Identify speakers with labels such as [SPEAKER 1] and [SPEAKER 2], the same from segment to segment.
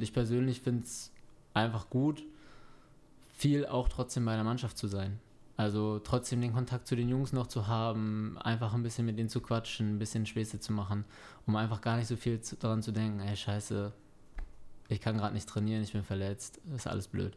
[SPEAKER 1] Und ich persönlich finde es einfach gut, viel auch trotzdem bei der Mannschaft zu sein. Also trotzdem den Kontakt zu den Jungs noch zu haben, einfach ein bisschen mit denen zu quatschen, ein bisschen Späße zu machen, um einfach gar nicht so viel zu, daran zu denken, ey scheiße, ich kann gerade nicht trainieren, ich bin verletzt, ist alles blöd.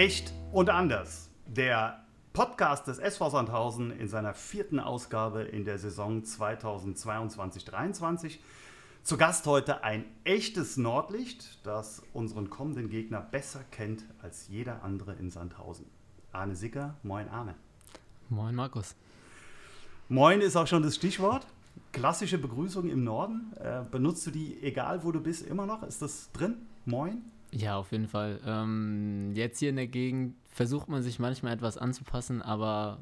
[SPEAKER 2] Echt und anders. Der Podcast des SV Sandhausen in seiner vierten Ausgabe in der Saison 2022-23. Zu Gast heute ein echtes Nordlicht, das unseren kommenden Gegner besser kennt als jeder andere in Sandhausen. Arne Sicker, moin Arne.
[SPEAKER 1] Moin Markus.
[SPEAKER 2] Moin ist auch schon das Stichwort. Klassische Begrüßung im Norden. Äh, benutzt du die, egal wo du bist, immer noch? Ist das drin? Moin?
[SPEAKER 1] Ja, auf jeden Fall. Ähm, jetzt hier in der Gegend versucht man sich manchmal etwas anzupassen, aber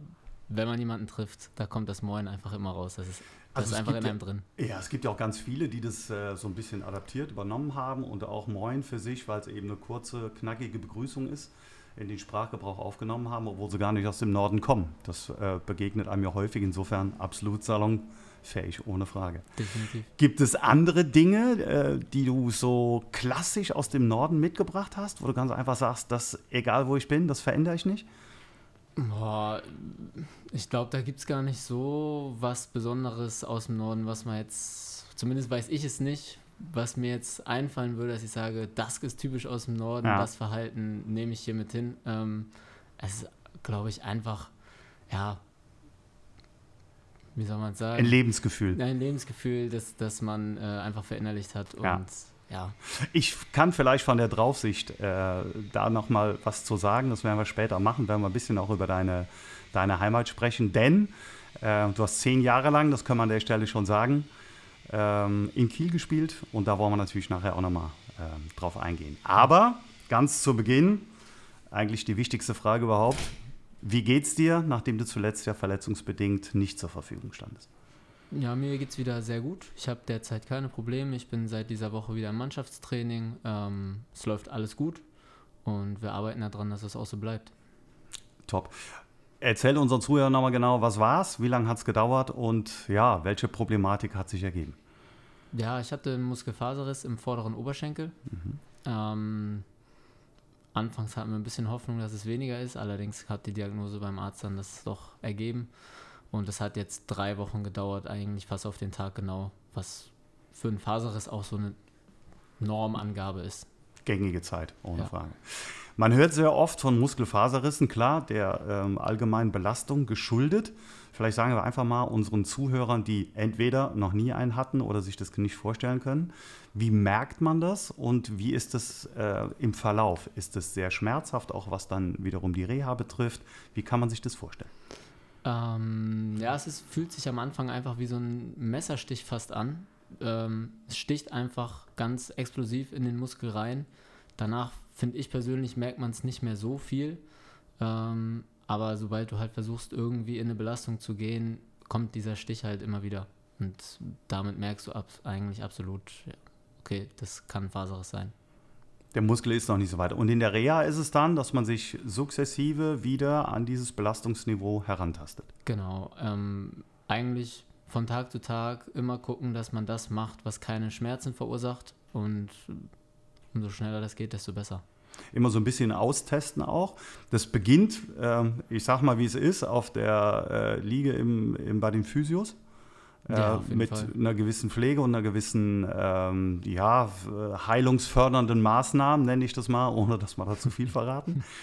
[SPEAKER 1] wenn man jemanden trifft, da kommt das Moin einfach immer raus. Das ist, das also ist einfach in einem
[SPEAKER 2] ja,
[SPEAKER 1] drin.
[SPEAKER 2] Ja, es gibt ja auch ganz viele, die das äh, so ein bisschen adaptiert, übernommen haben und auch Moin für sich, weil es eben eine kurze, knackige Begrüßung ist, in den Sprachgebrauch aufgenommen haben, obwohl sie gar nicht aus dem Norden kommen. Das äh, begegnet einem ja häufig, insofern absolut Salon fähig, ohne Frage.
[SPEAKER 1] Definitiv.
[SPEAKER 2] Gibt es andere Dinge, äh, die du so klassisch aus dem Norden mitgebracht hast, wo du ganz einfach sagst, dass egal wo ich bin, das verändere ich nicht?
[SPEAKER 1] Boah, ich glaube, da gibt es gar nicht so was Besonderes aus dem Norden, was man jetzt, zumindest weiß ich es nicht, was mir jetzt einfallen würde, dass ich sage, das ist typisch aus dem Norden, ja. das Verhalten nehme ich hier mit hin. Ähm, es ist, glaube ich, einfach, ja, wie soll man sagen?
[SPEAKER 2] Ein Lebensgefühl.
[SPEAKER 1] Ein Lebensgefühl, das, das man äh, einfach verinnerlicht hat. Und ja. ja.
[SPEAKER 2] Ich kann vielleicht von der Draufsicht äh, da nochmal was zu sagen. Das werden wir später machen, werden wir ein bisschen auch über deine, deine Heimat sprechen. Denn äh, du hast zehn Jahre lang, das können wir an der Stelle schon sagen, ähm, in Kiel gespielt. Und da wollen wir natürlich nachher auch nochmal äh, drauf eingehen. Aber ganz zu Beginn, eigentlich die wichtigste Frage überhaupt. Wie geht's dir, nachdem du zuletzt ja verletzungsbedingt nicht zur Verfügung standest?
[SPEAKER 1] Ja, mir geht's wieder sehr gut. Ich habe derzeit keine Probleme. Ich bin seit dieser Woche wieder im Mannschaftstraining. Ähm, es läuft alles gut und wir arbeiten daran, dass es auch so bleibt.
[SPEAKER 2] Top. Erzähl unseren Zuhörern nochmal genau, was war's, wie lange hat es gedauert und ja, welche Problematik hat sich ergeben?
[SPEAKER 1] Ja, ich hatte einen Muskelfaserriss im vorderen Oberschenkel. Mhm. Ähm, Anfangs hatten wir ein bisschen Hoffnung, dass es weniger ist. Allerdings hat die Diagnose beim Arzt dann das doch ergeben. Und das hat jetzt drei Wochen gedauert, eigentlich fast auf den Tag genau, was für ein Faserriss auch so eine Normangabe ist.
[SPEAKER 2] Gängige Zeit, ohne ja. Frage. Man hört sehr oft von Muskelfaserrissen, klar, der ähm, allgemeinen Belastung geschuldet. Vielleicht sagen wir einfach mal unseren Zuhörern, die entweder noch nie einen hatten oder sich das nicht vorstellen können. Wie merkt man das und wie ist es äh, im Verlauf? Ist es sehr schmerzhaft, auch was dann wiederum die Reha betrifft? Wie kann man sich das vorstellen?
[SPEAKER 1] Ähm, ja, es ist, fühlt sich am Anfang einfach wie so ein Messerstich fast an. Ähm, es sticht einfach ganz explosiv in den Muskel rein. Danach, finde ich persönlich, merkt man es nicht mehr so viel. Ähm, aber sobald du halt versuchst, irgendwie in eine Belastung zu gehen, kommt dieser Stich halt immer wieder. Und damit merkst du ab, eigentlich absolut, ja, okay, das kann Faserriss sein.
[SPEAKER 2] Der Muskel ist noch nicht so weit. Und in der Reha ist es dann, dass man sich sukzessive wieder an dieses Belastungsniveau herantastet.
[SPEAKER 1] Genau. Ähm, eigentlich von Tag zu Tag immer gucken, dass man das macht, was keine Schmerzen verursacht. Und umso schneller das geht, desto besser
[SPEAKER 2] immer so ein bisschen austesten auch. Das beginnt, äh, ich sag mal, wie es ist, auf der äh, Liege im, im, bei den Physios. Äh, ja, mit Fall. einer gewissen Pflege und einer gewissen ähm, ja, heilungsfördernden Maßnahmen, nenne ich das mal, ohne dass wir da zu viel verraten.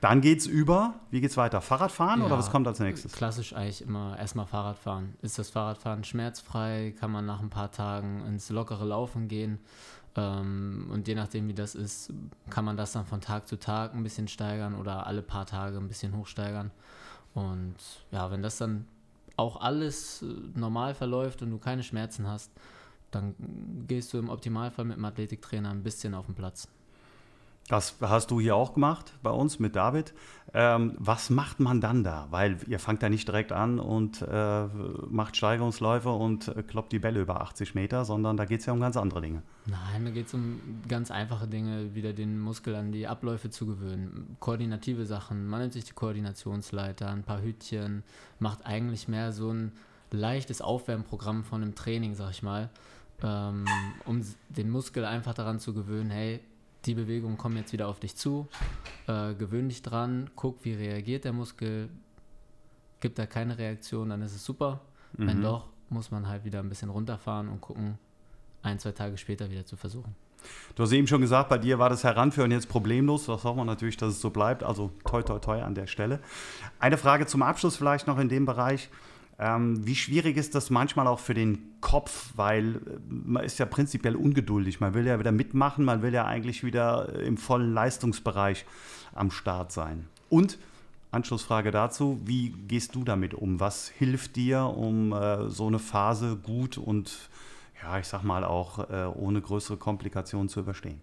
[SPEAKER 2] Dann geht es über, wie geht es weiter? Fahrradfahren ja, oder was kommt als nächstes?
[SPEAKER 1] Klassisch eigentlich immer erstmal Fahrradfahren. Ist das Fahrradfahren schmerzfrei? Kann man nach ein paar Tagen ins lockere Laufen gehen? Ähm, und je nachdem, wie das ist, kann man das dann von Tag zu Tag ein bisschen steigern oder alle paar Tage ein bisschen hochsteigern. Und ja, wenn das dann auch alles äh, normal verläuft und du keine Schmerzen hast, dann gehst du im Optimalfall mit dem Athletiktrainer ein bisschen auf den Platz.
[SPEAKER 2] Das hast du hier auch gemacht bei uns mit David. Ähm, was macht man dann da? Weil ihr fangt da nicht direkt an und äh, macht Steigerungsläufe und äh, kloppt die Bälle über 80 Meter, sondern da geht es ja um ganz andere Dinge.
[SPEAKER 1] Nein, da geht es um ganz einfache Dinge, wieder den Muskel an die Abläufe zu gewöhnen. Koordinative Sachen, man nimmt sich die Koordinationsleiter, ein paar Hütchen, macht eigentlich mehr so ein leichtes Aufwärmprogramm von einem Training, sag ich mal, ähm, um den Muskel einfach daran zu gewöhnen, hey, die Bewegungen kommen jetzt wieder auf dich zu, äh, gewöhn dich dran, guck, wie reagiert der Muskel, gibt da keine Reaktion, dann ist es super. Mhm. Wenn doch, muss man halt wieder ein bisschen runterfahren und gucken, ein, zwei Tage später wieder zu versuchen.
[SPEAKER 2] Du hast eben schon gesagt, bei dir war das Heranführen jetzt problemlos. Das hoffen wir natürlich, dass es so bleibt. Also toi, toi, toi an der Stelle. Eine Frage zum Abschluss vielleicht noch in dem Bereich. Ähm, wie schwierig ist das manchmal auch für den Kopf, weil äh, man ist ja prinzipiell ungeduldig. Man will ja wieder mitmachen, man will ja eigentlich wieder im vollen Leistungsbereich am Start sein. Und Anschlussfrage dazu, wie gehst du damit um? Was hilft dir, um äh, so eine Phase gut und ja, ich sag mal auch äh, ohne größere Komplikationen zu überstehen?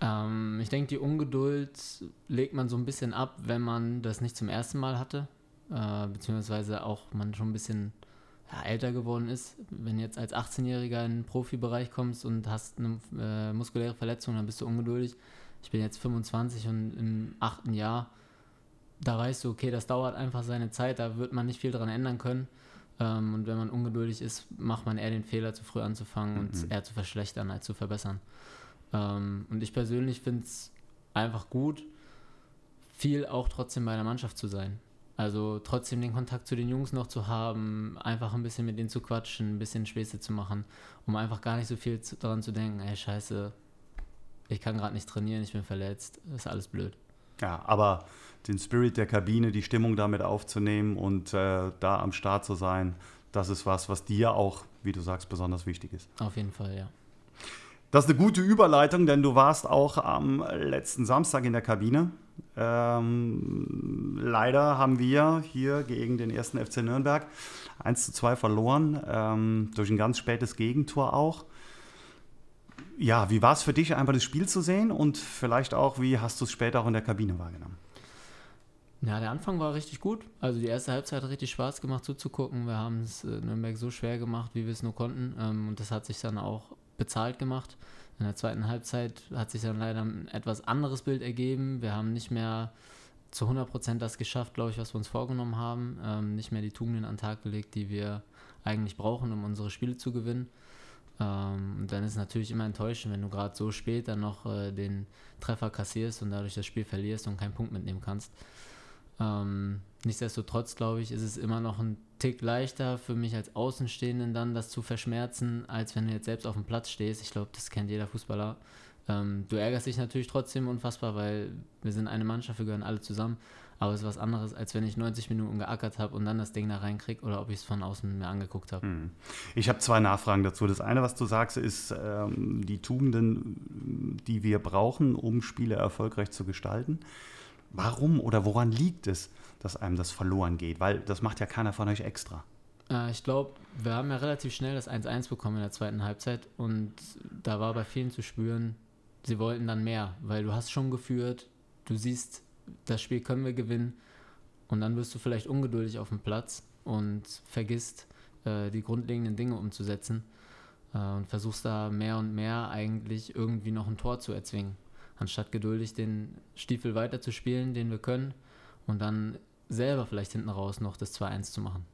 [SPEAKER 1] Ähm, ich denke, die Ungeduld legt man so ein bisschen ab, wenn man das nicht zum ersten Mal hatte äh, beziehungsweise auch man schon ein bisschen ja, älter geworden ist. Wenn du jetzt als 18-Jähriger in den Profibereich kommst und hast eine äh, muskuläre Verletzung, dann bist du ungeduldig. Ich bin jetzt 25 und im achten Jahr, da weißt du, okay, das dauert einfach seine Zeit, da wird man nicht viel dran ändern können. Ähm, und wenn man ungeduldig ist, macht man eher den Fehler, zu früh anzufangen mhm. und eher zu verschlechtern als zu verbessern. Ähm, und ich persönlich finde es einfach gut, viel auch trotzdem bei der Mannschaft zu sein. Also trotzdem den Kontakt zu den Jungs noch zu haben, einfach ein bisschen mit denen zu quatschen, ein bisschen Späße zu machen, um einfach gar nicht so viel zu, daran zu denken, ey scheiße, ich kann gerade nicht trainieren, ich bin verletzt, ist alles blöd.
[SPEAKER 2] Ja, aber den Spirit der Kabine, die Stimmung damit aufzunehmen und äh, da am Start zu sein, das ist was, was dir auch, wie du sagst, besonders wichtig ist.
[SPEAKER 1] Auf jeden Fall, ja.
[SPEAKER 2] Das ist eine gute Überleitung, denn du warst auch am letzten Samstag in der Kabine. Ähm, leider haben wir hier gegen den ersten FC Nürnberg 1 zu 2 verloren, ähm, durch ein ganz spätes Gegentor auch. Ja, wie war es für dich, einfach das Spiel zu sehen und vielleicht auch, wie hast du es später auch in der Kabine wahrgenommen?
[SPEAKER 1] Ja, der Anfang war richtig gut. Also die erste Halbzeit hat richtig Spaß gemacht zuzugucken. Wir haben es äh, Nürnberg so schwer gemacht, wie wir es nur konnten. Ähm, und das hat sich dann auch bezahlt gemacht. In der zweiten Halbzeit hat sich dann leider ein etwas anderes Bild ergeben. Wir haben nicht mehr zu 100% das geschafft, glaube ich, was wir uns vorgenommen haben. Ähm, nicht mehr die Tugenden an den Tag gelegt, die wir eigentlich brauchen, um unsere Spiele zu gewinnen. Ähm, dann ist es natürlich immer enttäuschend, wenn du gerade so spät dann noch äh, den Treffer kassierst und dadurch das Spiel verlierst und keinen Punkt mitnehmen kannst. Ähm, nichtsdestotrotz, glaube ich, ist es immer noch ein Tick leichter für mich als Außenstehenden dann das zu verschmerzen, als wenn du jetzt selbst auf dem Platz stehst. Ich glaube, das kennt jeder Fußballer. Ähm, du ärgerst dich natürlich trotzdem unfassbar, weil wir sind eine Mannschaft, wir gehören alle zusammen. Aber es ist was anderes, als wenn ich 90 Minuten geackert habe und dann das Ding da reinkriege oder ob ich es von außen mir angeguckt habe. Hm.
[SPEAKER 2] Ich habe zwei Nachfragen dazu. Das eine, was du sagst, ist ähm, die Tugenden, die wir brauchen, um Spiele erfolgreich zu gestalten. Warum oder woran liegt es, dass einem das verloren geht? Weil das macht ja keiner von euch extra.
[SPEAKER 1] Äh, ich glaube, wir haben ja relativ schnell das 1-1 bekommen in der zweiten Halbzeit und da war bei vielen zu spüren, sie wollten dann mehr, weil du hast schon geführt, du siehst, das Spiel können wir gewinnen und dann wirst du vielleicht ungeduldig auf dem Platz und vergisst, äh, die grundlegenden Dinge umzusetzen äh, und versuchst da mehr und mehr eigentlich irgendwie noch ein Tor zu erzwingen anstatt geduldig den Stiefel weiterzuspielen, den wir können, und dann selber vielleicht hinten raus noch das 2-1 zu machen.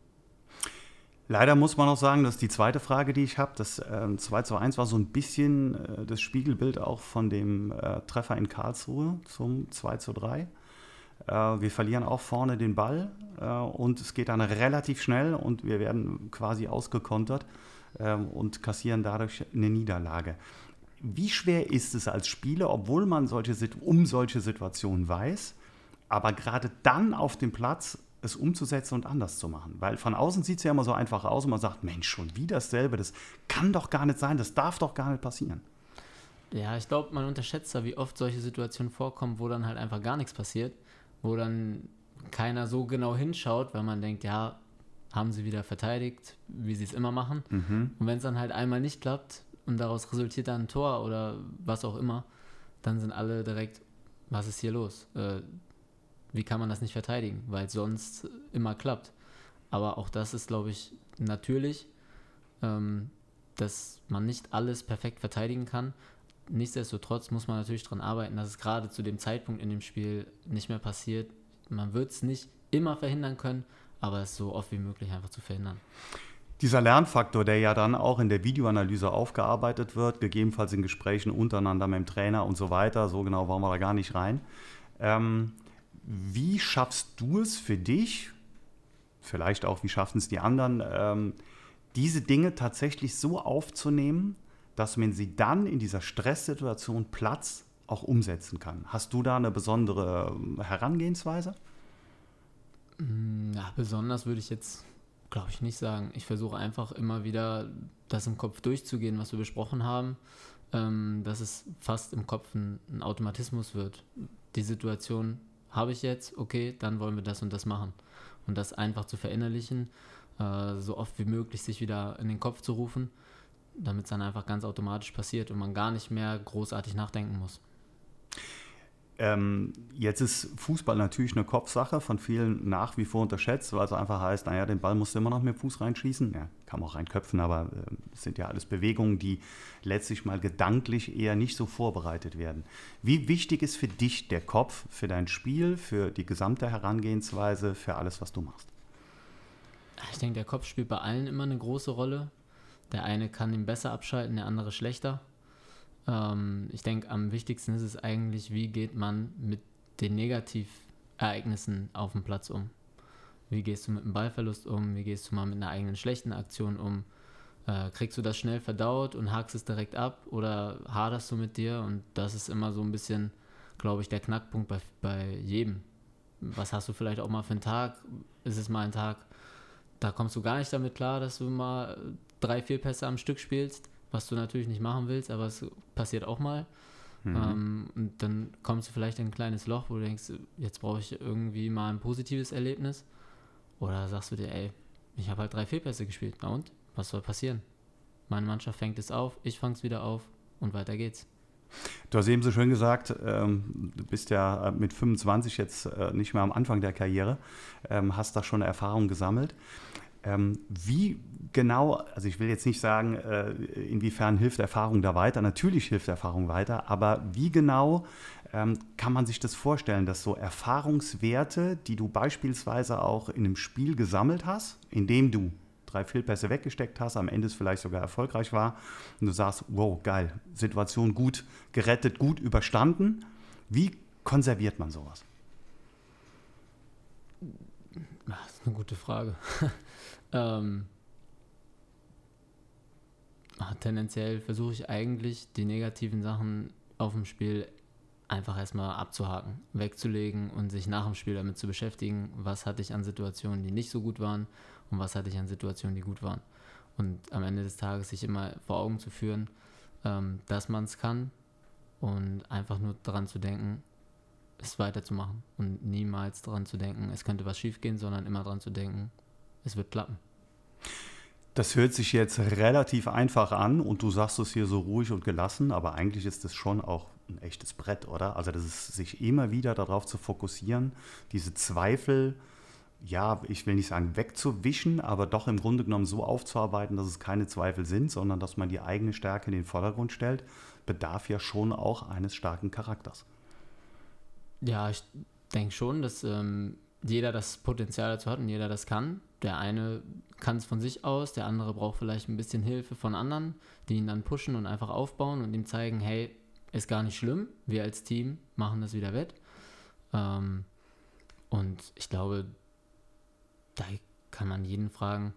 [SPEAKER 2] Leider muss man auch sagen, dass die zweite Frage, die ich habe, das äh, 2 zu 1 war so ein bisschen äh, das Spiegelbild auch von dem äh, Treffer in Karlsruhe zum 2 zu 3. Äh, wir verlieren auch vorne den Ball äh, und es geht dann relativ schnell und wir werden quasi ausgekontert äh, und kassieren dadurch eine Niederlage. Wie schwer ist es als Spieler, obwohl man solche, um solche Situationen weiß, aber gerade dann auf dem Platz es umzusetzen und anders zu machen? Weil von außen sieht es ja immer so einfach aus und man sagt, Mensch, schon wieder dasselbe, das kann doch gar nicht sein, das darf doch gar nicht passieren.
[SPEAKER 1] Ja, ich glaube, man unterschätzt da, wie oft solche Situationen vorkommen, wo dann halt einfach gar nichts passiert, wo dann keiner so genau hinschaut, weil man denkt, ja, haben sie wieder verteidigt, wie sie es immer machen. Mhm. Und wenn es dann halt einmal nicht klappt, und daraus resultiert dann ein Tor oder was auch immer, dann sind alle direkt was ist hier los? Äh, wie kann man das nicht verteidigen? Weil sonst immer klappt. Aber auch das ist, glaube ich, natürlich, ähm, dass man nicht alles perfekt verteidigen kann. Nichtsdestotrotz muss man natürlich daran arbeiten, dass es gerade zu dem Zeitpunkt in dem Spiel nicht mehr passiert. Man wird es nicht immer verhindern können, aber es so oft wie möglich einfach zu verhindern.
[SPEAKER 2] Dieser Lernfaktor, der ja dann auch in der Videoanalyse aufgearbeitet wird, gegebenenfalls in Gesprächen untereinander mit dem Trainer und so weiter, so genau wollen wir da gar nicht rein. Ähm, wie schaffst du es für dich, vielleicht auch wie schaffen es die anderen, ähm, diese Dinge tatsächlich so aufzunehmen, dass man sie dann in dieser Stresssituation Platz auch umsetzen kann? Hast du da eine besondere ähm, Herangehensweise?
[SPEAKER 1] Mm, ja, besonders würde ich jetzt Glaube ich nicht sagen. Ich versuche einfach immer wieder das im Kopf durchzugehen, was wir besprochen haben, ähm, dass es fast im Kopf ein, ein Automatismus wird. Die Situation habe ich jetzt, okay, dann wollen wir das und das machen. Und das einfach zu verinnerlichen, äh, so oft wie möglich sich wieder in den Kopf zu rufen, damit es dann einfach ganz automatisch passiert und man gar nicht mehr großartig nachdenken muss.
[SPEAKER 2] Ähm, jetzt ist Fußball natürlich eine Kopfsache, von vielen nach wie vor unterschätzt, weil es einfach heißt, naja, den Ball musst du immer noch mit dem Fuß reinschießen. Ja, kann man auch reinköpfen, aber es äh, sind ja alles Bewegungen, die letztlich mal gedanklich eher nicht so vorbereitet werden. Wie wichtig ist für dich der Kopf, für dein Spiel, für die gesamte Herangehensweise, für alles, was du machst?
[SPEAKER 1] Ich denke, der Kopf spielt bei allen immer eine große Rolle. Der eine kann ihn besser abschalten, der andere schlechter. Ähm, ich denke, am wichtigsten ist es eigentlich, wie geht man mit den Negativereignissen auf dem Platz um? Wie gehst du mit einem Ballverlust um? Wie gehst du mal mit einer eigenen schlechten Aktion um? Äh, kriegst du das schnell verdaut und hakst es direkt ab oder haderst du mit dir? Und das ist immer so ein bisschen, glaube ich, der Knackpunkt bei, bei jedem. Was hast du vielleicht auch mal für einen Tag? Ist es mal ein Tag, da kommst du gar nicht damit klar, dass du mal drei, vier Pässe am Stück spielst? Was du natürlich nicht machen willst, aber es passiert auch mal. Mhm. Ähm, und dann kommst du vielleicht in ein kleines Loch, wo du denkst, jetzt brauche ich irgendwie mal ein positives Erlebnis. Oder sagst du dir, ey, ich habe halt drei Fehlpässe gespielt. Na und? Was soll passieren? Meine Mannschaft fängt es auf, ich fange es wieder auf und weiter geht's.
[SPEAKER 2] Du hast eben so schön gesagt, ähm, du bist ja mit 25 jetzt äh, nicht mehr am Anfang der Karriere, ähm, hast da schon Erfahrung gesammelt. Ähm, wie genau, also ich will jetzt nicht sagen, äh, inwiefern hilft Erfahrung da weiter, natürlich hilft Erfahrung weiter, aber wie genau ähm, kann man sich das vorstellen, dass so Erfahrungswerte, die du beispielsweise auch in einem Spiel gesammelt hast, indem du drei Fehlpässe weggesteckt hast, am Ende es vielleicht sogar erfolgreich war und du sagst, wow, geil, Situation gut gerettet, gut überstanden. Wie konserviert man sowas?
[SPEAKER 1] Das ist eine gute Frage. Ähm, ah, tendenziell versuche ich eigentlich die negativen Sachen auf dem Spiel einfach erstmal abzuhaken, wegzulegen und sich nach dem Spiel damit zu beschäftigen, was hatte ich an Situationen, die nicht so gut waren und was hatte ich an Situationen, die gut waren. Und am Ende des Tages sich immer vor Augen zu führen, ähm, dass man es kann und einfach nur daran zu denken, es weiterzumachen und niemals daran zu denken, es könnte was schiefgehen, sondern immer daran zu denken, es wird klappen.
[SPEAKER 2] Das hört sich jetzt relativ einfach an und du sagst es hier so ruhig und gelassen, aber eigentlich ist das schon auch ein echtes Brett, oder? Also das ist sich immer wieder darauf zu fokussieren, diese Zweifel, ja, ich will nicht sagen wegzuwischen, aber doch im Grunde genommen so aufzuarbeiten, dass es keine Zweifel sind, sondern dass man die eigene Stärke in den Vordergrund stellt, bedarf ja schon auch eines starken Charakters.
[SPEAKER 1] Ja, ich denke schon, dass ähm, jeder das Potenzial dazu hat und jeder das kann. Der eine kann es von sich aus, der andere braucht vielleicht ein bisschen Hilfe von anderen, die ihn dann pushen und einfach aufbauen und ihm zeigen, hey, ist gar nicht schlimm, wir als Team machen das wieder wett. Ähm, und ich glaube, da kann man jeden fragen,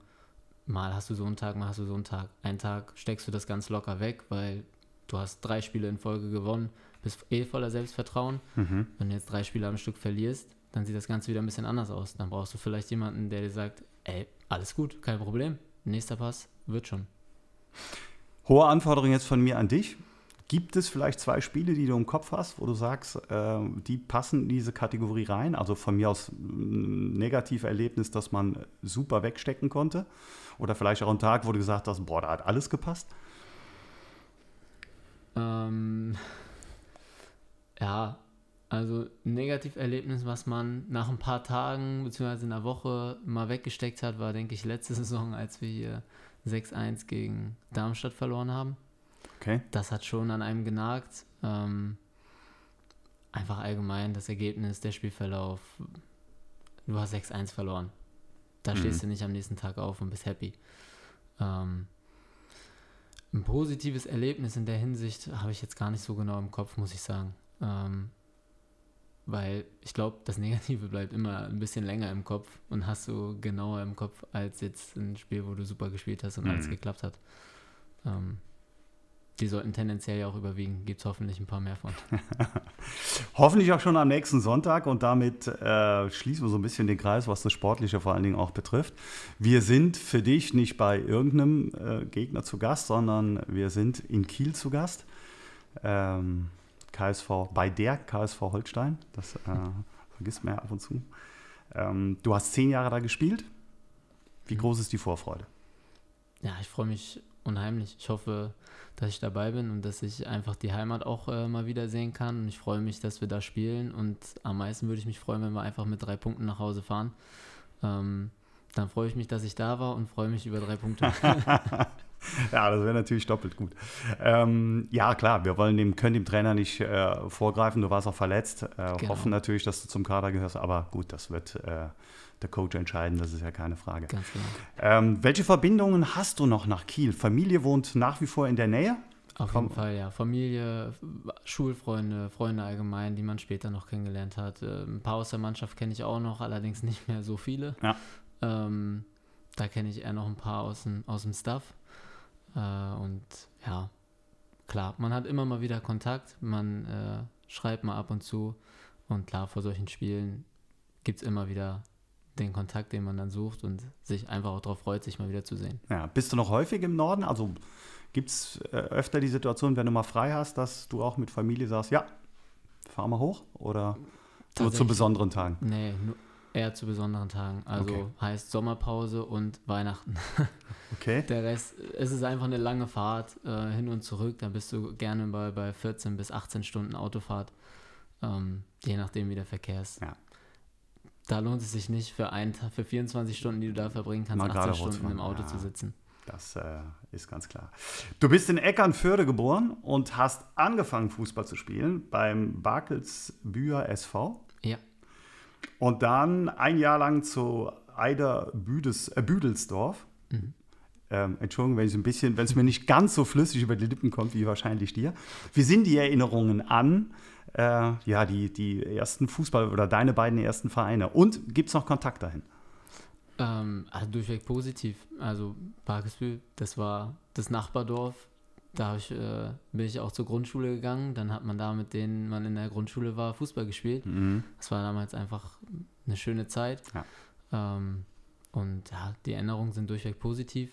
[SPEAKER 1] mal hast du so einen Tag, mal hast du so einen Tag. Einen Tag steckst du das ganz locker weg, weil du hast drei Spiele in Folge gewonnen, bist eh voller Selbstvertrauen. Mhm. Wenn du jetzt drei Spiele am Stück verlierst, dann sieht das Ganze wieder ein bisschen anders aus. Dann brauchst du vielleicht jemanden, der dir sagt, ey, alles gut, kein Problem. Nächster Pass wird schon.
[SPEAKER 2] Hohe Anforderung jetzt von mir an dich. Gibt es vielleicht zwei Spiele, die du im Kopf hast, wo du sagst, äh, die passen in diese Kategorie rein? Also von mir aus ein Negativerlebnis, das man super wegstecken konnte? Oder vielleicht auch ein Tag, wo du gesagt hast, boah, da hat alles gepasst?
[SPEAKER 1] Ähm, ja, Also ein Negativerlebnis, was man nach ein paar Tagen bzw. einer Woche mal weggesteckt hat, war, denke ich, letzte Saison, als wir hier 6-1 gegen Darmstadt verloren haben.
[SPEAKER 2] Okay.
[SPEAKER 1] Das hat schon an einem genagt. Ähm, einfach allgemein das Ergebnis, der Spielverlauf. Du hast 6-1 verloren. Da
[SPEAKER 2] Mhm.
[SPEAKER 1] stehst du nicht am nächsten Tag auf und bist happy. Ähm, ein positives Erlebnis in der Hinsicht habe ich jetzt gar nicht so genau im Kopf, muss ich sagen. Ähm, weil ich glaube, das Negative bleibt immer ein bisschen länger im Kopf und hast du genauer im Kopf als jetzt ein Spiel, wo du super gespielt hast und alles
[SPEAKER 2] Mhm.
[SPEAKER 1] geklappt hat. Ähm, die sollten tendenziell ja auch überwiegen. Gibt es hoffentlich ein paar mehr von.
[SPEAKER 2] Hoffentlich auch schon am nächsten Sonntag und damit äh, schließen wir so ein bisschen den Kreis, was das Sportliche vor allen Dingen auch betrifft. Wir sind für dich nicht bei irgendeinem äh, Gegner zu Gast, sondern wir sind in Kiel zu Gast. Ähm, KSV, bei der KSV Holstein, das äh, vergisst man ja ab und zu. Ähm, du hast zehn Jahre da gespielt. Wie
[SPEAKER 1] Mhm.
[SPEAKER 2] groß ist die Vorfreude?
[SPEAKER 1] Ja, ich freue mich unheimlich. Ich hoffe, dass ich dabei bin und dass ich einfach die Heimat auch äh, mal wieder sehen kann. Und ich freue mich, dass wir da spielen. Und am meisten würde ich mich freuen, wenn wir einfach mit drei Punkten nach Hause fahren. Ähm, dann freue ich mich, dass ich da war und freue mich über drei Punkte.
[SPEAKER 2] Ja, das wäre natürlich doppelt gut. Ähm, ja, klar, wir wollen dem, können dem Trainer nicht äh, vorgreifen. Du warst auch verletzt. Äh,
[SPEAKER 1] Genau.
[SPEAKER 2] Hoffen natürlich, dass du zum Kader gehörst. Aber gut, das wird äh, der Coach entscheiden. Das ist ja keine Frage.
[SPEAKER 1] Ganz genau.
[SPEAKER 2] Ähm, welche Verbindungen hast du noch nach Kiel? Familie wohnt nach wie vor in der Nähe?
[SPEAKER 1] Auf
[SPEAKER 2] Komm.
[SPEAKER 1] jeden Fall, ja. Familie, Schulfreunde, Freunde allgemein, die man später noch kennengelernt hat. Äh, Ein paar aus der Mannschaft kenne ich auch noch, allerdings nicht mehr so viele.
[SPEAKER 2] Ja.
[SPEAKER 1] Ähm, da kenne ich eher noch ein paar aus dem, aus dem Staff. Äh, und ja, klar, man hat immer mal wieder Kontakt, man äh, schreibt mal ab und zu. Und klar, vor solchen Spielen gibt es immer wieder den Kontakt, den man dann sucht und sich einfach auch darauf freut, sich mal wieder zu sehen.
[SPEAKER 2] Ja, bist du noch häufig im Norden? Also gibt es äh, öfter die Situation, wenn du mal frei hast, dass du auch mit Familie sagst, ja, fahr mal hoch? Oder nur zu besonderen Tagen?
[SPEAKER 1] Nee, nur eher zu besonderen Tagen. Also
[SPEAKER 2] Okay.
[SPEAKER 1] heißt Sommerpause und Weihnachten.
[SPEAKER 2] Okay.
[SPEAKER 1] Der Rest, es ist einfach eine lange Fahrt äh, hin und zurück. Da bist du gerne bei, bei 14 bis 18 Stunden Autofahrt. Ähm, je nachdem, wie der Verkehr ist.
[SPEAKER 2] Ja.
[SPEAKER 1] Da lohnt es sich nicht für, einen, Tag- für 24 Stunden, die du da verbringen kannst,
[SPEAKER 2] Mal
[SPEAKER 1] 18
[SPEAKER 2] gerade
[SPEAKER 1] Stunden
[SPEAKER 2] rausfahren.
[SPEAKER 1] im Auto
[SPEAKER 2] Ja.
[SPEAKER 1] zu sitzen.
[SPEAKER 2] Das äh, ist ganz klar. Du bist in Eckernförde geboren und hast angefangen, Fußball zu spielen beim Barkelsbüher SV.
[SPEAKER 1] Ja,
[SPEAKER 2] Und dann ein Jahr lang zu Eider Büdes, äh, Büdelsdorf.
[SPEAKER 1] Mhm.
[SPEAKER 2] Ähm, Entschuldigung, wenn es ein bisschen, wenn es mir nicht ganz so flüssig über die Lippen kommt wie wahrscheinlich dir. Wie sind die Erinnerungen an äh, ja, die, die ersten Fußball- oder deine beiden ersten Vereine? Und gibt es noch Kontakt dahin?
[SPEAKER 1] Ähm, also durchweg positiv. Also Parkesbühl, das war das Nachbardorf. Da ich, äh, bin ich auch zur Grundschule gegangen. Dann hat man da, mit denen man in der Grundschule war, Fußball gespielt.
[SPEAKER 2] Mhm.
[SPEAKER 1] Das war damals einfach eine schöne Zeit.
[SPEAKER 2] Ja.
[SPEAKER 1] Ähm, und ja, die Erinnerungen sind durchweg positiv.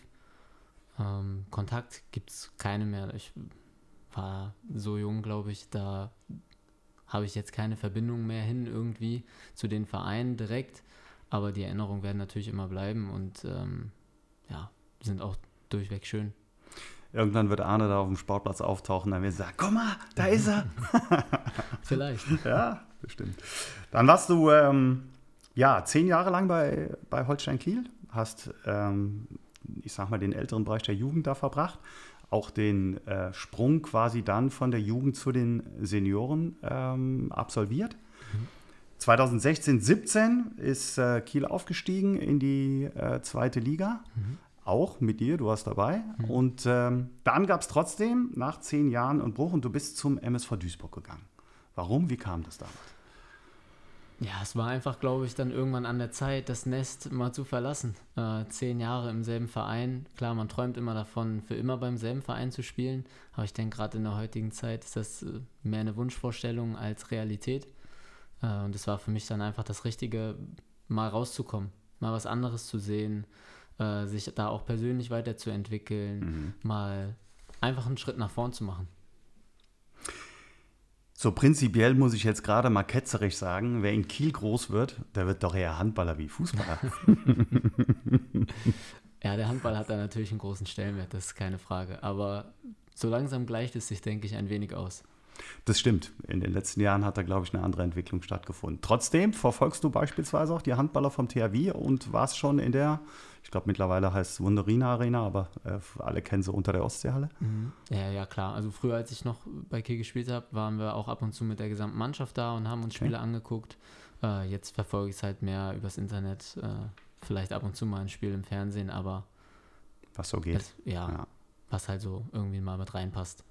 [SPEAKER 1] Ähm, Kontakt gibt es keine mehr. Ich war so jung, glaube ich, da habe ich jetzt keine Verbindung mehr hin irgendwie zu den Vereinen direkt. Aber die Erinnerungen werden natürlich immer bleiben und ähm, ja, sind auch durchweg schön.
[SPEAKER 2] Irgendwann wird Arne da auf dem Sportplatz auftauchen, dann wird er sagen, guck mal, da ist er.
[SPEAKER 1] Vielleicht.
[SPEAKER 2] Ja, bestimmt. Dann warst du ähm, ja zehn Jahre lang bei, bei Holstein Kiel, hast, ähm, ich sag mal, den älteren Bereich der Jugend da verbracht, auch den äh, Sprung quasi dann von der Jugend zu den Senioren ähm, absolviert. 2016, 17 ist äh, Kiel aufgestiegen in die äh, zweite Liga. Auch mit dir, du warst dabei. Und ähm, dann gab es trotzdem nach zehn Jahren einen Bruch und du bist zum MSV Duisburg gegangen. Warum? Wie kam das damals?
[SPEAKER 1] Ja, es war einfach, glaube ich, dann irgendwann an der Zeit, das Nest mal zu verlassen. Äh, zehn Jahre im selben Verein. Klar, man träumt immer davon, für immer beim selben Verein zu spielen. Aber ich denke, gerade in der heutigen Zeit ist das äh, mehr eine Wunschvorstellung als Realität. Äh, und es war für mich dann einfach das Richtige, mal rauszukommen, mal was anderes zu sehen, äh, sich da auch persönlich weiterzuentwickeln, mal einfach einen Schritt nach vorn zu machen.
[SPEAKER 2] So prinzipiell muss ich jetzt gerade mal ketzerisch sagen, wer in Kiel groß wird, der wird doch eher Handballer wie Fußballer.
[SPEAKER 1] Ja, der Handball hat da natürlich einen großen Stellenwert, das ist keine Frage. Aber so langsam gleicht es sich, denke ich, ein wenig aus.
[SPEAKER 2] Das stimmt. In den letzten Jahren hat da, glaube ich, eine andere Entwicklung stattgefunden. Trotzdem verfolgst du beispielsweise auch die Handballer vom THW und warst schon in der, ich glaube mittlerweile heißt es Wunderina Arena, aber äh, alle kennen sie unter der Ostseehalle.
[SPEAKER 1] Mhm. Ja, ja, klar. Also früher, als ich noch bei Kiel gespielt habe, waren wir auch ab und zu mit der gesamten Mannschaft da und haben uns okay. Spiele angeguckt. Äh, jetzt verfolge ich es halt mehr übers Internet, äh, vielleicht ab und zu mal ein Spiel im Fernsehen, aber
[SPEAKER 2] was so geht.
[SPEAKER 1] Das, ja, ja, was halt so irgendwie mal mit reinpasst.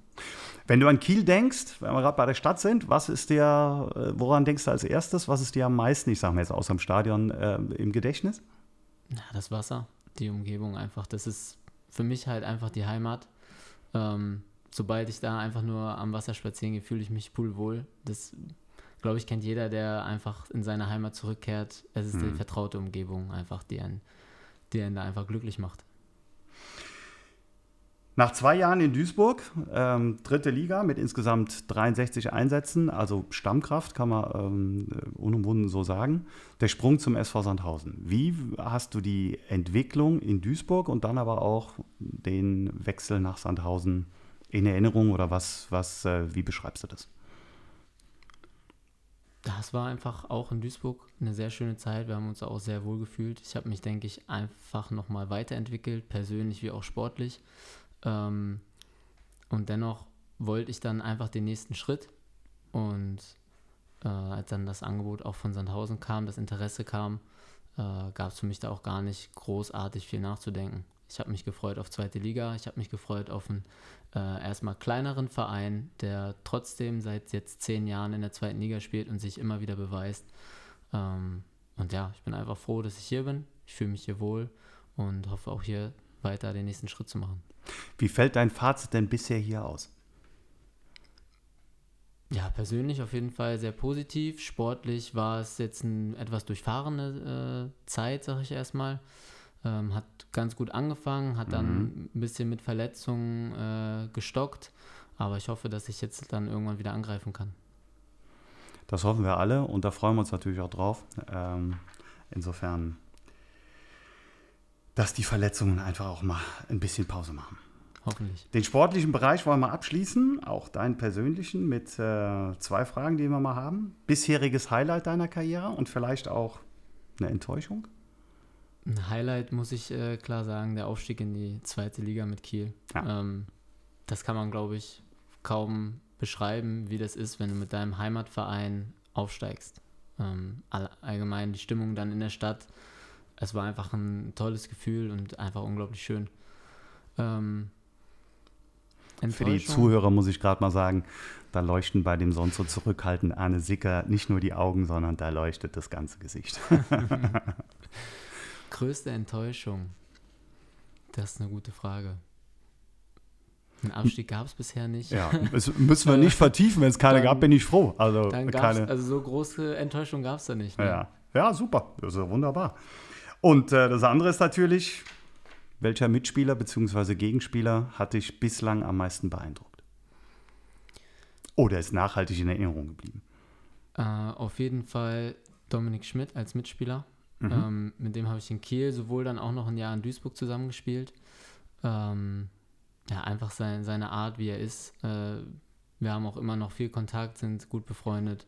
[SPEAKER 2] Wenn du an Kiel denkst, wenn wir gerade bei der Stadt sind, was ist dir, äh, woran denkst du als erstes? Was ist dir am meisten, ich sage mal jetzt außer dem Stadion, äh, im Gedächtnis?
[SPEAKER 1] Ja, das Wasser, die Umgebung einfach. Das ist für mich halt einfach die Heimat. Ähm, sobald ich da einfach nur am Wasser spazieren gehe, fühle ich mich pudelwohl. Das, glaube ich, kennt jeder, der einfach in seine Heimat zurückkehrt. Es ist hm. die mhm. vertraute Umgebung einfach, die einen, die einen da einfach glücklich macht.
[SPEAKER 2] Nach zwei Jahren in Duisburg, ähm, dritte Liga mit insgesamt 63 Einsätzen, also Stammkraft kann man ähm, unumwunden so sagen, der Sprung zum SV Sandhausen. Wie hast du die Entwicklung in Duisburg und dann aber auch den Wechsel nach Sandhausen in Erinnerung oder was, was, äh, wie beschreibst du das?
[SPEAKER 1] Das war einfach auch in Duisburg eine sehr schöne Zeit. Wir haben uns auch sehr wohl gefühlt. Ich habe mich, denke ich, einfach nochmal weiterentwickelt, persönlich wie auch sportlich. Ähm, und dennoch wollte ich dann einfach den nächsten Schritt. Und äh, als dann das Angebot auch von Sandhausen kam, das Interesse kam, äh, gab es für mich da auch gar nicht großartig viel nachzudenken. Ich habe mich gefreut auf zweite Liga, ich habe mich gefreut auf einen äh, erstmal kleineren Verein, der trotzdem seit jetzt zehn Jahren in der zweiten Liga spielt und sich immer wieder beweist. Ähm, und ja, ich bin einfach froh, dass ich hier bin. Ich fühle mich hier wohl und hoffe auch hier weiter den nächsten Schritt zu machen.
[SPEAKER 2] Wie fällt dein Fazit denn bisher hier aus?
[SPEAKER 1] Ja, persönlich auf jeden Fall sehr positiv. Sportlich war es jetzt eine etwas durchfahrene äh, Zeit, sage ich erstmal. Ähm, hat ganz gut angefangen, hat dann mhm. ein bisschen mit Verletzungen äh, gestockt. Aber ich hoffe, dass ich jetzt dann irgendwann wieder angreifen kann.
[SPEAKER 2] Das hoffen wir alle und da freuen wir uns natürlich auch drauf. Ähm, insofern dass die Verletzungen einfach auch mal ein bisschen Pause machen.
[SPEAKER 1] Hoffentlich.
[SPEAKER 2] Den sportlichen Bereich wollen wir abschließen, auch deinen persönlichen, mit äh, zwei Fragen, die wir mal haben. Bisheriges Highlight deiner Karriere und vielleicht auch eine Enttäuschung?
[SPEAKER 1] Ein Highlight muss ich äh, klar sagen, der Aufstieg in die zweite Liga mit Kiel. Ja. Ähm, das kann man, glaube ich, kaum beschreiben, wie das ist, wenn du mit deinem Heimatverein aufsteigst. Ähm, allgemein die Stimmung dann in der Stadt es war einfach ein tolles Gefühl und einfach unglaublich schön. Ähm,
[SPEAKER 2] Für die Zuhörer muss ich gerade mal sagen, da leuchten bei dem sonst so zurückhaltenden Arne Sicker nicht nur die Augen, sondern da leuchtet das ganze Gesicht.
[SPEAKER 1] Größte Enttäuschung? Das ist eine gute Frage. Einen Abstieg gab es bisher nicht.
[SPEAKER 2] Ja, das müssen wir nicht vertiefen. Wenn es keine dann, gab, bin ich froh. Also,
[SPEAKER 1] keine, also so große Enttäuschung gab es da nicht.
[SPEAKER 2] Ne? Ja. ja, super. Das ist ja wunderbar. Und äh, das andere ist natürlich, welcher Mitspieler bzw. Gegenspieler hat dich bislang am meisten beeindruckt? Oder ist nachhaltig in Erinnerung geblieben?
[SPEAKER 1] Äh, auf jeden Fall Dominik Schmidt als Mitspieler. Mhm. Ähm, mit dem habe ich in Kiel sowohl dann auch noch ein Jahr in Duisburg zusammengespielt. Ähm, ja, einfach sein, seine Art, wie er ist. Äh, wir haben auch immer noch viel Kontakt, sind gut befreundet,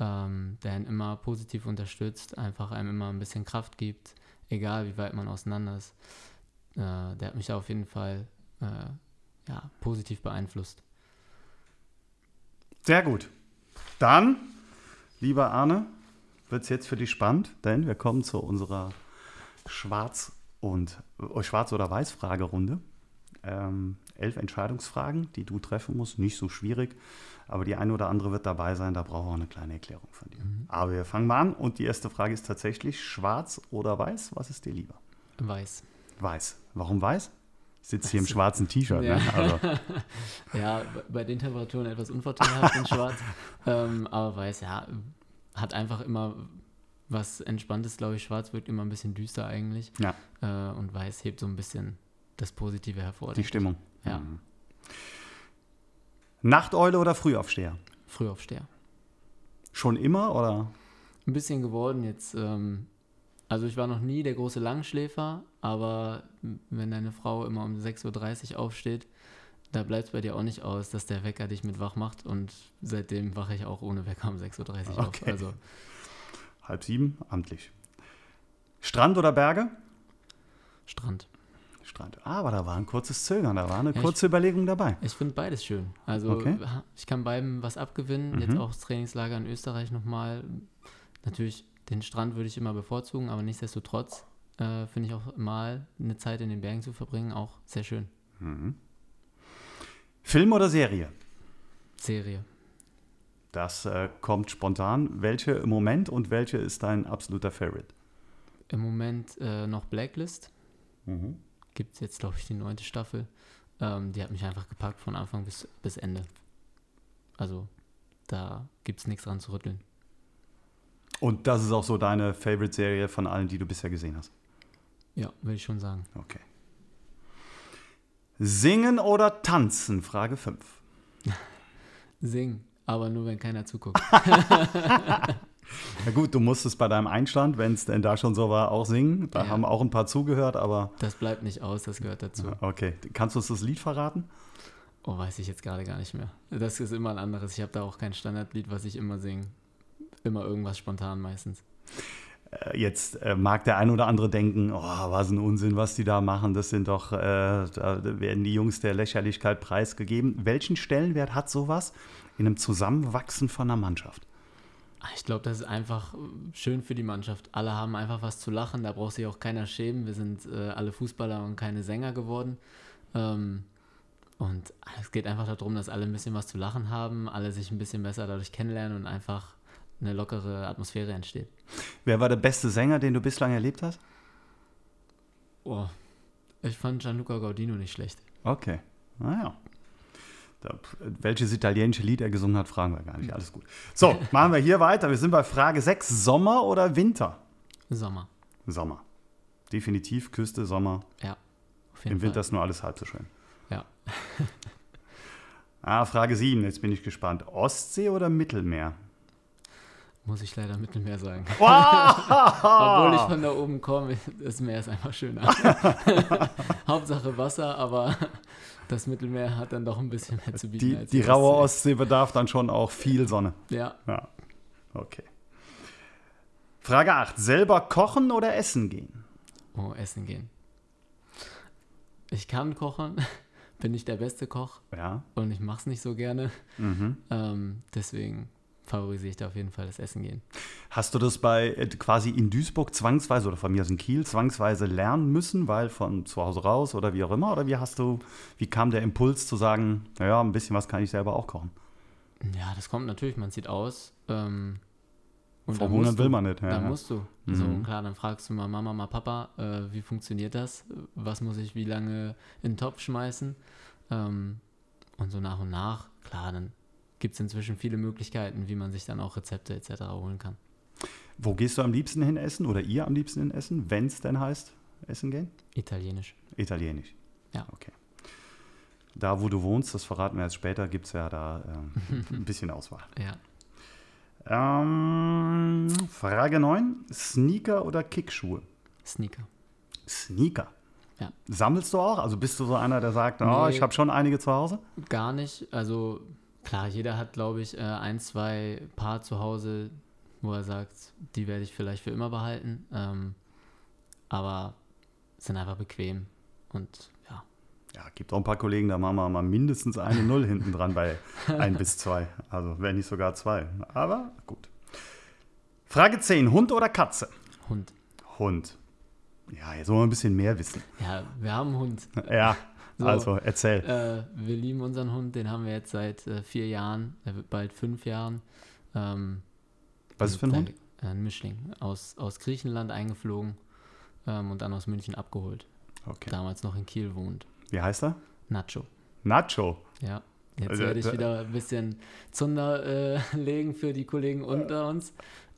[SPEAKER 1] ähm, der ihn immer positiv unterstützt, einfach einem immer ein bisschen Kraft gibt egal wie weit man auseinander ist. Äh, der hat mich auf jeden Fall äh, ja, positiv beeinflusst.
[SPEAKER 2] Sehr gut. Dann, lieber Arne, wird es jetzt für dich spannend, denn wir kommen zu unserer Schwarz- und äh, Schwarz- oder Weiß-Fragerunde. Ähm, elf Entscheidungsfragen, die du treffen musst. Nicht so schwierig, aber die eine oder andere wird dabei sein. Da brauchen wir eine kleine Erklärung von dir. Mhm. Aber wir fangen mal an und die erste Frage ist tatsächlich: Schwarz oder Weiß? Was ist dir lieber?
[SPEAKER 1] Weiß.
[SPEAKER 2] Weiß. Warum weiß? Ich sitze hier im schwarzen T-Shirt. Ja. Ne? Also.
[SPEAKER 1] ja, bei den Temperaturen etwas unvorteilhaft in Schwarz. ähm, aber weiß, ja, hat einfach immer was Entspanntes, glaube ich. Schwarz wirkt immer ein bisschen düster eigentlich.
[SPEAKER 2] Ja.
[SPEAKER 1] Äh, und Weiß hebt so ein bisschen das Positive hervor.
[SPEAKER 2] Die Stimmung.
[SPEAKER 1] Ja. Mhm.
[SPEAKER 2] Nachteule oder Frühaufsteher?
[SPEAKER 1] Frühaufsteher.
[SPEAKER 2] Schon immer oder?
[SPEAKER 1] Ein bisschen geworden jetzt. Ähm, also ich war noch nie der große Langschläfer, aber wenn deine Frau immer um 6.30 Uhr aufsteht, da bleibt es bei dir auch nicht aus, dass der Wecker dich mit wach macht und seitdem wache ich auch ohne Wecker um 6.30 Uhr
[SPEAKER 2] Okay.
[SPEAKER 1] auf. Also
[SPEAKER 2] Halb sieben, amtlich. Strand oder Berge?
[SPEAKER 1] Strand.
[SPEAKER 2] Strand. Ah, aber da war ein kurzes Zögern, da war eine
[SPEAKER 1] Ja, ich-
[SPEAKER 2] kurze Überlegung dabei.
[SPEAKER 1] Ich finde beides schön. Also
[SPEAKER 2] Okay.
[SPEAKER 1] ich kann beidem was abgewinnen. Jetzt
[SPEAKER 2] Mhm.
[SPEAKER 1] auch das Trainingslager in Österreich nochmal. Natürlich, den Strand würde ich immer bevorzugen, aber nichtsdestotrotz äh, finde ich auch mal eine Zeit in den Bergen zu verbringen auch sehr schön.
[SPEAKER 2] Film oder Serie?
[SPEAKER 1] Serie.
[SPEAKER 2] Das äh, kommt spontan. Welche im Moment und welche ist dein absoluter Favorite?
[SPEAKER 1] Im Moment äh, noch Blacklist. Gibt es jetzt, glaube ich, die neunte Staffel. Ähm, die hat mich einfach gepackt von Anfang bis, bis Ende. Also da gibt es nichts dran zu rütteln.
[SPEAKER 2] Und das ist auch so deine Favorite-Serie von allen, die du bisher gesehen hast.
[SPEAKER 1] Ja, würde ich schon sagen.
[SPEAKER 2] Okay. Singen oder tanzen? Frage 5.
[SPEAKER 1] Singen, aber nur wenn keiner zuguckt.
[SPEAKER 2] Na gut, du musstest bei deinem Einstand, wenn es denn da schon so war, auch singen. Da
[SPEAKER 1] Ja.
[SPEAKER 2] haben auch ein paar zugehört, aber
[SPEAKER 1] Das bleibt nicht aus, das gehört dazu.
[SPEAKER 2] okay. Kannst du uns das Lied verraten?
[SPEAKER 1] Oh, weiß ich jetzt gerade gar nicht mehr. Das ist immer ein anderes. Ich habe da auch kein Standardlied, was ich immer singe. Immer irgendwas spontan meistens.
[SPEAKER 2] Äh, Jetzt äh, mag der ein oder andere denken, oh, was ein Unsinn, was die da machen. Das sind doch, äh, da werden die Jungs der Lächerlichkeit preisgegeben. Welchen Stellenwert hat sowas in einem Zusammenwachsen von einer Mannschaft?
[SPEAKER 1] Ah, Ich glaube, das ist einfach äh, schön für die Mannschaft. Alle haben einfach was zu lachen, da braucht sich auch keiner schämen. Wir sind äh, alle Fußballer und keine Sänger geworden. Ähm, und es geht einfach darum, dass alle ein bisschen was zu lachen haben, alle sich ein bisschen besser dadurch kennenlernen und einfach eine lockere Atmosphäre entsteht.
[SPEAKER 2] Wer war der beste Sänger, den du bislang erlebt hast?
[SPEAKER 1] Oh, ich fand Gianluca Gaudino nicht schlecht.
[SPEAKER 2] Okay, naja. Welches italienische Lied er gesungen hat, fragen wir gar nicht. Alles gut. So, machen wir hier weiter. Wir sind bei Frage 6. Sommer oder Winter?
[SPEAKER 1] Sommer,
[SPEAKER 2] Sommer. Definitiv Küste, Sommer.
[SPEAKER 1] ja.
[SPEAKER 2] Im Winter
[SPEAKER 1] Fall.
[SPEAKER 2] ist nur alles halb so schön.
[SPEAKER 1] Ja.
[SPEAKER 2] Ah, Frage 7, jetzt bin ich gespannt. Ostsee oder Mittelmeer?
[SPEAKER 1] Muss ich leider Mittelmeer sagen.
[SPEAKER 2] Wow!
[SPEAKER 1] Obwohl ich von da oben komme, das Meer ist einfach schöner. Hauptsache Wasser, aber das Mittelmeer hat dann doch ein bisschen mehr zu bieten.
[SPEAKER 2] Die,
[SPEAKER 1] als
[SPEAKER 2] die raue
[SPEAKER 1] Ostsee.
[SPEAKER 2] Ostsee bedarf dann schon auch viel Sonne.
[SPEAKER 1] Ja,
[SPEAKER 2] Ja, okay. Frage 8, selber kochen oder essen gehen?
[SPEAKER 1] oh, essen gehen. Ich kann kochen, bin nicht der beste Koch
[SPEAKER 2] Ja.
[SPEAKER 1] und ich mache es nicht so gerne.
[SPEAKER 2] Mhm.
[SPEAKER 1] Ähm, deswegen favorisiere ich da auf jeden Fall das Essen gehen.
[SPEAKER 2] Hast du das bei äh, quasi in Duisburg zwangsweise oder von mir aus in Kiel zwangsweise lernen müssen, weil von zu Hause raus oder wie auch immer? Oder wie hast du, wie kam der Impuls zu sagen, naja, ein bisschen was kann ich selber auch kochen?
[SPEAKER 1] Ja, das kommt natürlich, man sieht aus. Ähm, und
[SPEAKER 2] Verhungern will man nicht. Ja,
[SPEAKER 1] Da
[SPEAKER 2] ja.
[SPEAKER 1] musst du.
[SPEAKER 2] Mhm.
[SPEAKER 1] So, klar, dann fragst du mal Mama, mal Papa, äh, wie funktioniert das? Was muss ich wie lange in den Topf schmeißen? Ähm, und so nach und nach, klar, dann gibt es inzwischen viele Möglichkeiten, wie man sich dann auch Rezepte etc. holen kann.
[SPEAKER 2] Wo gehst du am liebsten hin essen oder ihr am liebsten hin essen, wenn es denn heißt, essen gehen?
[SPEAKER 1] Italienisch.
[SPEAKER 2] Italienisch.
[SPEAKER 1] Ja.
[SPEAKER 2] Okay. Da, wo du wohnst, das verraten wir erst später, gibt es ja da ähm, ein bisschen Auswahl.
[SPEAKER 1] Ja.
[SPEAKER 2] Ähm, Frage 9. Sneaker oder Kickschuhe?
[SPEAKER 1] Sneaker.
[SPEAKER 2] Sneaker.
[SPEAKER 1] Ja.
[SPEAKER 2] Sammelst du auch? Also bist du so einer, der sagt, oh,
[SPEAKER 1] Nee.
[SPEAKER 2] ich habe schon einige zu Hause?
[SPEAKER 1] Gar nicht. Also klar, jeder hat, glaube ich, äh, ein, zwei Paar zu Hause, wo er sagt, die werde ich vielleicht für immer behalten. Ähm, aber sind einfach bequem. Und ja,
[SPEAKER 2] Ja, gibt auch ein paar Kollegen, da machen wir mal mindestens eine Null hinten dran bei ein bis zwei. Also wenn nicht sogar zwei. Aber gut. Frage 10. Hund oder Katze?
[SPEAKER 1] Hund.
[SPEAKER 2] Hund. Ja, jetzt wollen wir ein bisschen mehr wissen.
[SPEAKER 1] Ja, wir haben einen Hund.
[SPEAKER 2] Ja,
[SPEAKER 1] So.
[SPEAKER 2] also erzähl.
[SPEAKER 1] Äh, wir lieben unseren Hund, den haben wir jetzt seit äh, vier Jahren, wird bald fünf Jahren. Ähm,
[SPEAKER 2] Was ist für ein Hund?
[SPEAKER 1] Äh, Ein Mischling. Aus, aus Griechenland eingeflogen ähm, und dann aus München abgeholt.
[SPEAKER 2] Okay.
[SPEAKER 1] Damals noch in Kiel wohnt.
[SPEAKER 2] Wie heißt er?
[SPEAKER 1] Nacho.
[SPEAKER 2] Nacho.
[SPEAKER 1] Ja. Jetzt
[SPEAKER 2] Also,
[SPEAKER 1] werde ich
[SPEAKER 2] da-
[SPEAKER 1] wieder ein bisschen Zunder äh, legen für die Kollegen unter uns.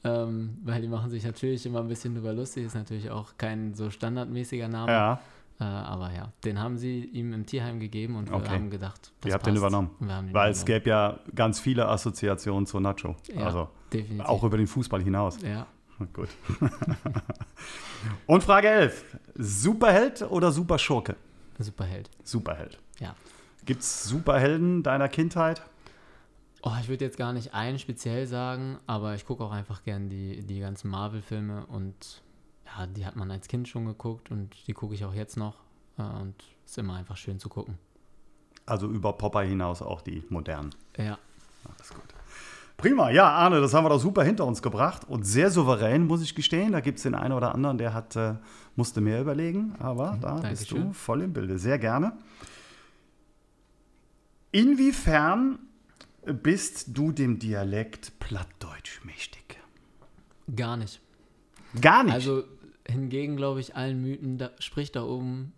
[SPEAKER 1] Ähm, weil die machen sich natürlich immer ein bisschen drüber lustig. Ist natürlich auch kein so standardmäßiger Name.
[SPEAKER 2] Ja,
[SPEAKER 1] Äh, aber ja, den haben sie ihm im Tierheim gegeben und wir
[SPEAKER 2] Okay.
[SPEAKER 1] haben gedacht, das
[SPEAKER 2] Ihr habt den
[SPEAKER 1] passt.
[SPEAKER 2] übernommen.
[SPEAKER 1] Wir haben den
[SPEAKER 2] weil es
[SPEAKER 1] übernommen.
[SPEAKER 2] gäbe ja ganz viele Assoziationen zu Nacho.
[SPEAKER 1] Ja,
[SPEAKER 2] also
[SPEAKER 1] definitiv.
[SPEAKER 2] auch über den Fußball hinaus.
[SPEAKER 1] ja,
[SPEAKER 2] Gut. Und Frage 11. Superheld oder Superschurke?
[SPEAKER 1] Superheld.
[SPEAKER 2] Superheld.
[SPEAKER 1] Ja.
[SPEAKER 2] Gibt es Superhelden deiner Kindheit?
[SPEAKER 1] Oh, ich würde jetzt gar nicht einen speziell sagen, aber ich gucke auch einfach gern die, die ganzen Marvel-Filme und ja, die hat man als Kind schon geguckt und die gucke ich auch jetzt noch äh, und ist immer einfach schön zu gucken.
[SPEAKER 2] Also über Popeye hinaus auch die modernen.
[SPEAKER 1] Ja.
[SPEAKER 2] Alles gut. Prima, ja, Arne, das haben wir doch super hinter uns gebracht und sehr souverän, muss ich gestehen. Da gibt es den einen oder anderen, der hat, äh, musste mehr überlegen, aber da
[SPEAKER 1] Dankeschön.
[SPEAKER 2] bist du voll im Bilde. Sehr gerne. Inwiefern bist du dem Dialekt Plattdeutsch mächtig?
[SPEAKER 1] Gar nicht.
[SPEAKER 2] Gar nicht.
[SPEAKER 1] Also hingegen glaube ich, allen Mythen da, spricht da oben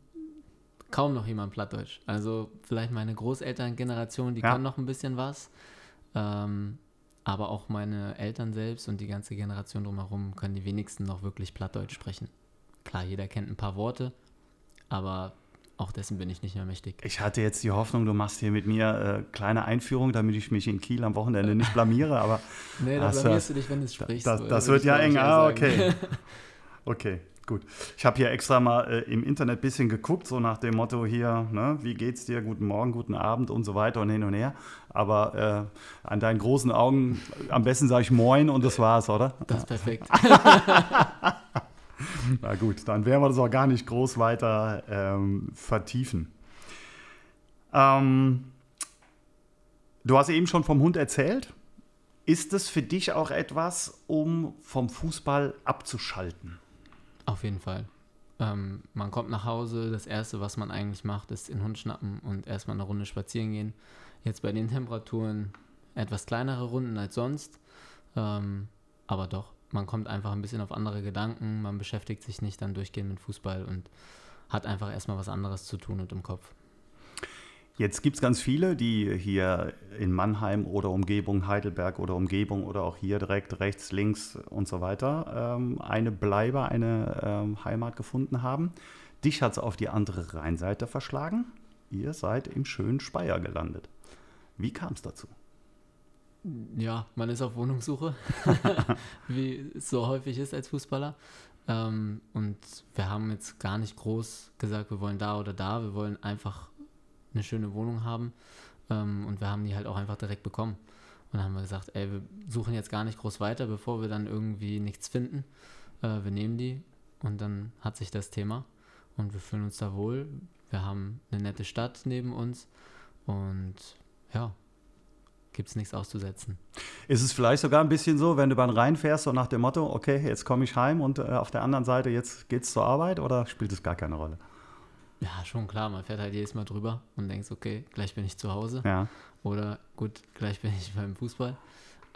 [SPEAKER 1] kaum noch jemand Plattdeutsch. Also vielleicht meine Großelterngeneration, die
[SPEAKER 2] Ja.
[SPEAKER 1] kann noch ein bisschen was. Ähm, aber auch meine Eltern selbst und die ganze Generation drumherum können die wenigsten noch wirklich Plattdeutsch sprechen. Klar, jeder kennt ein paar Worte, aber auch dessen bin ich nicht mehr mächtig.
[SPEAKER 2] ich hatte jetzt die Hoffnung, du machst hier mit mir äh, kleine Einführung, damit ich mich in Kiel am Wochenende nicht blamiere, aber
[SPEAKER 1] Nee, da blamierst du dich, wenn du es sprichst.
[SPEAKER 2] das, das
[SPEAKER 1] ich,
[SPEAKER 2] wird ja eng. Ah, okay. Okay, gut. Ich habe hier extra mal äh, im Internet ein bisschen geguckt, so nach dem Motto hier, ne, wie geht's dir, guten Morgen, guten Abend und so weiter und hin und her. Aber äh, an deinen großen Augen, am besten sage ich Moin und das war's, oder?
[SPEAKER 1] Das ist perfekt.
[SPEAKER 2] Na gut, dann werden wir das auch gar nicht groß weiter ähm, vertiefen. Ähm, du hast eben schon vom Hund erzählt. Ist es für dich auch etwas, um vom Fußball abzuschalten?
[SPEAKER 1] Auf jeden Fall. Ähm, man kommt nach Hause, das Erste, was man eigentlich macht, ist den Hund schnappen und erstmal eine Runde spazieren gehen. Jetzt bei den Temperaturen etwas kleinere Runden als sonst. Ähm, aber doch, man kommt einfach ein bisschen auf andere Gedanken, man beschäftigt sich nicht dann durchgehend mit Fußball und hat einfach erstmal was anderes zu tun und im Kopf.
[SPEAKER 2] Jetzt gibt es ganz viele, die hier in Mannheim oder Umgebung, Heidelberg oder Umgebung oder auch hier direkt rechts, links und so weiter ähm, eine Bleibe, eine ähm, Heimat gefunden haben. Dich hat es auf die andere Rheinseite verschlagen. Ihr seid im schönen Speyer gelandet. Wie kam es dazu?
[SPEAKER 1] Ja, man ist auf Wohnungssuche, wie es so häufig ist als Fußballer. Ähm, und wir haben jetzt gar nicht groß gesagt, wir wollen da oder da. Wir wollen einfach eine schöne Wohnung haben. Ähm, und wir haben die halt auch einfach direkt bekommen. Und dann haben wir gesagt, ey, wir suchen jetzt gar nicht groß weiter, bevor wir dann irgendwie nichts finden. Äh, wir nehmen die und dann hat sich das Thema. Und wir fühlen uns da wohl. Wir haben eine nette Stadt neben uns. Und ja, gibt es nichts auszusetzen.
[SPEAKER 2] Ist es vielleicht sogar ein bisschen so, wenn du beim Rhein fährst, so nach dem Motto, okay, jetzt komme ich heim und äh, auf der anderen Seite jetzt geht's zur Arbeit oder spielt es gar keine Rolle?
[SPEAKER 1] Ja, schon klar. Man fährt halt jedes Mal drüber und denkt, okay, gleich bin ich zu Hause.
[SPEAKER 2] Ja.
[SPEAKER 1] Oder gut, gleich bin ich beim Fußball.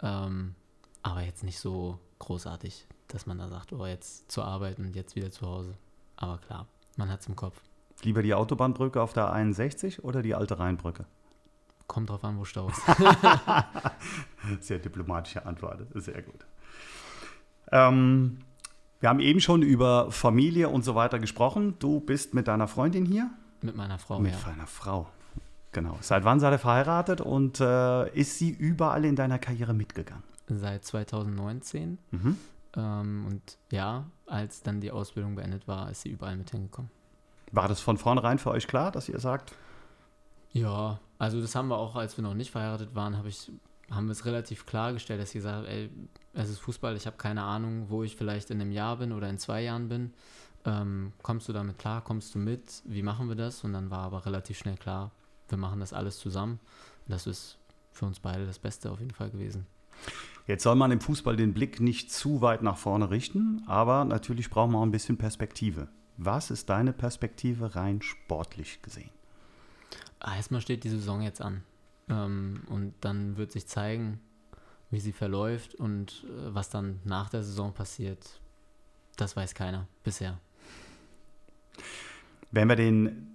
[SPEAKER 1] Ähm, aber jetzt nicht so großartig, dass man da sagt, oh, jetzt zur Arbeit und jetzt wieder zu Hause. Aber klar, man hat es im Kopf.
[SPEAKER 2] Lieber die Autobahnbrücke auf der 61 oder die alte Rheinbrücke?
[SPEAKER 1] Kommt drauf an, wo Stau ist.
[SPEAKER 2] Sehr diplomatische Antwort, sehr gut. Ähm, wir haben eben schon über Familie und so weiter gesprochen. Du bist mit deiner Freundin hier?
[SPEAKER 1] Mit meiner Frau,
[SPEAKER 2] mit
[SPEAKER 1] ja.
[SPEAKER 2] deiner Frau. Genau. Seit wann seid ihr verheiratet und äh, ist sie überall in deiner Karriere mitgegangen?
[SPEAKER 1] Seit 2019.
[SPEAKER 2] Mhm.
[SPEAKER 1] Ähm, und ja, als dann die Ausbildung beendet war, ist sie überall mit hingekommen.
[SPEAKER 2] War das von vornherein für euch klar, dass ihr sagt,
[SPEAKER 1] Ja, also das haben wir auch, als wir noch nicht verheiratet waren, habe ich, haben wir es relativ klargestellt, dass ich gesagt habe, ey, es ist Fußball, ich habe keine Ahnung, wo ich vielleicht in einem Jahr bin oder in zwei Jahren bin. Ähm, kommst du damit klar? Kommst du mit? Wie machen wir das? Und dann war aber relativ schnell klar, wir machen das alles zusammen. Und das ist für uns beide das Beste auf jeden Fall gewesen.
[SPEAKER 2] Jetzt soll man im Fußball den Blick nicht zu weit nach vorne richten, aber natürlich braucht man auch ein bisschen Perspektive. Was ist deine Perspektive rein sportlich gesehen?
[SPEAKER 1] Ah, Erstmal steht die Saison jetzt an. Ähm, und dann wird sich zeigen, wie sie verläuft und äh, was dann nach der Saison passiert. Das weiß keiner bisher.
[SPEAKER 2] Wenn wir den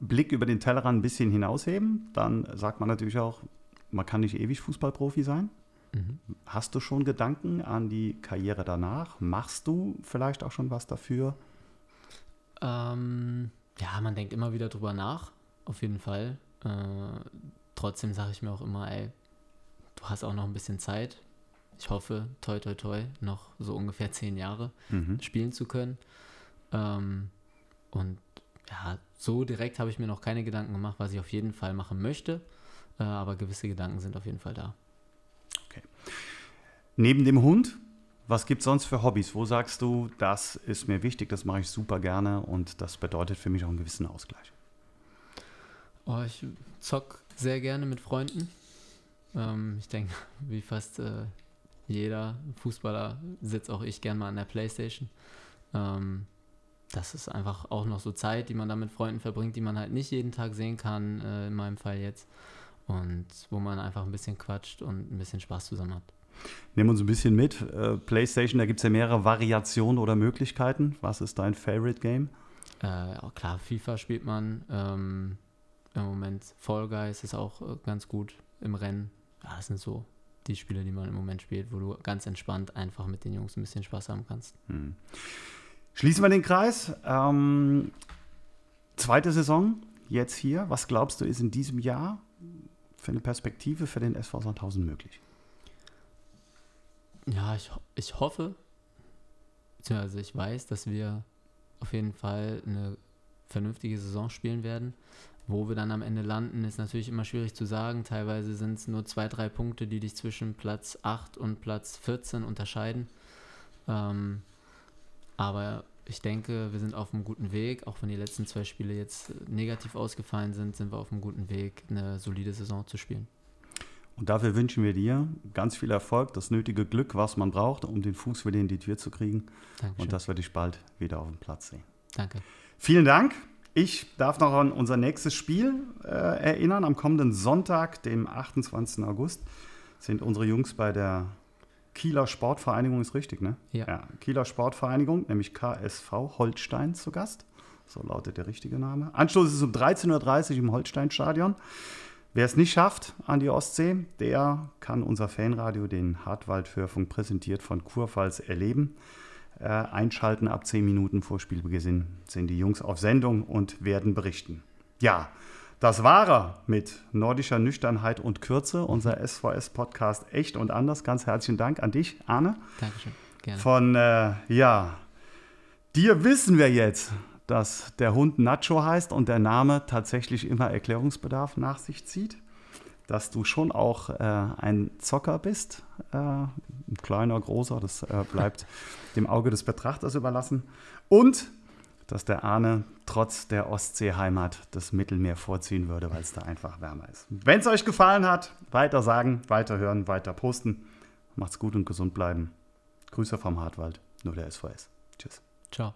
[SPEAKER 2] Blick über den Tellerrand ein bisschen hinausheben, dann sagt man natürlich auch, man kann nicht ewig Fußballprofi sein.
[SPEAKER 1] Mhm.
[SPEAKER 2] Hast du schon Gedanken an die Karriere danach? Machst du vielleicht auch schon was dafür?
[SPEAKER 1] Ähm, ja, man denkt immer wieder drüber nach, auf jeden Fall. Äh, trotzdem sage ich mir auch immer, ey, du hast auch noch ein bisschen Zeit. Ich hoffe, toi, toi, toi, noch so ungefähr zehn Jahre
[SPEAKER 2] Mhm.
[SPEAKER 1] spielen zu können. Ähm, und ja, so direkt habe ich mir noch keine Gedanken gemacht, was ich auf jeden Fall machen möchte. Äh, aber gewisse Gedanken sind auf jeden Fall da.
[SPEAKER 2] Okay. Neben dem Hund, was gibt es sonst für Hobbys? Wo sagst du, das ist mir wichtig, das mache ich super gerne und das bedeutet für mich auch einen gewissen Ausgleich?
[SPEAKER 1] Oh, ich zock sehr gerne mit Freunden. Ähm, ich denke, wie fast äh, jeder Fußballer sitzt auch ich gerne mal an der Playstation. Ähm, das ist einfach auch noch so Zeit, die man da mit Freunden verbringt, die man halt nicht jeden Tag sehen kann, äh, in meinem Fall jetzt. Und wo man einfach ein bisschen quatscht und ein bisschen Spaß zusammen hat.
[SPEAKER 2] Nehmen uns ein bisschen mit. Äh, PlayStation, da gibt es ja mehrere Variationen oder Möglichkeiten. Was ist dein Favorite Game?
[SPEAKER 1] Äh, klar, FIFA spielt man. Ähm, Im Moment Fall Guys ist auch äh, ganz gut im Rennen. Ja, das sind so die Spiele, die man im Moment spielt, wo du ganz entspannt einfach mit den Jungs ein bisschen Spaß haben kannst. Hm.
[SPEAKER 2] Schließen wir den Kreis. Ähm, zweite Saison, jetzt hier. Was glaubst du, ist in diesem Jahr für eine Perspektive für den SV Sandhausen möglich?
[SPEAKER 1] Ja, ich, ich hoffe, beziehungsweise ich weiß, dass wir auf jeden Fall eine vernünftige Saison spielen werden. Wo wir dann am Ende landen, ist natürlich immer schwierig zu sagen. Teilweise sind es nur zwei, drei Punkte, die dich zwischen Platz 8 und Platz 14 unterscheiden. Ähm, aber ich denke, wir sind auf einem guten Weg. Auch wenn die letzten zwei Spiele jetzt negativ ausgefallen sind, sind wir auf einem guten Weg, eine solide Saison zu spielen.
[SPEAKER 2] Und dafür wünschen wir dir ganz viel Erfolg, das nötige Glück, was man braucht, um den Fuß wieder in die Tür zu kriegen. Dankeschön. Und dass wir dich bald wieder auf dem Platz sehen.
[SPEAKER 1] Danke.
[SPEAKER 2] Vielen Dank. Ich darf noch an unser nächstes Spiel äh, erinnern. Am kommenden Sonntag, dem 28. August, sind unsere Jungs bei der Kieler Sportvereinigung, ist richtig, ne?
[SPEAKER 1] Ja. ja.
[SPEAKER 2] Kieler Sportvereinigung, nämlich KSV Holstein zu Gast. So lautet der richtige Name. Anstoß ist um 13.30 Uhr im Holsteinstadion. Wer es nicht schafft an die Ostsee, der kann unser Fanradio, den Hartwald-Hörfunk präsentiert von Kurpfalz, erleben. Äh, einschalten ab 10 Minuten vor Spielbeginn sind die Jungs auf Sendung und werden berichten. Ja, das war er mit nordischer Nüchternheit und Kürze, unser SVS-Podcast Echt und Anders. Ganz herzlichen Dank an dich, Arne.
[SPEAKER 1] Dankeschön, gerne.
[SPEAKER 2] Von, äh, ja, dir wissen wir jetzt, dass der Hund Nacho heißt und der Name tatsächlich immer Erklärungsbedarf nach sich zieht. Dass du schon auch äh, ein Zocker bist, äh, ein kleiner, großer, das äh, bleibt dem Auge des Betrachters überlassen. Und dass der Arne trotz der Ostseeheimat das Mittelmeer vorziehen würde, weil es da einfach wärmer ist. Wenn es euch gefallen hat, weiter sagen, weiter hören, weiter posten. Macht's gut und gesund bleiben. Grüße vom Hartwald, nur der SVS. Tschüss.
[SPEAKER 1] Ciao.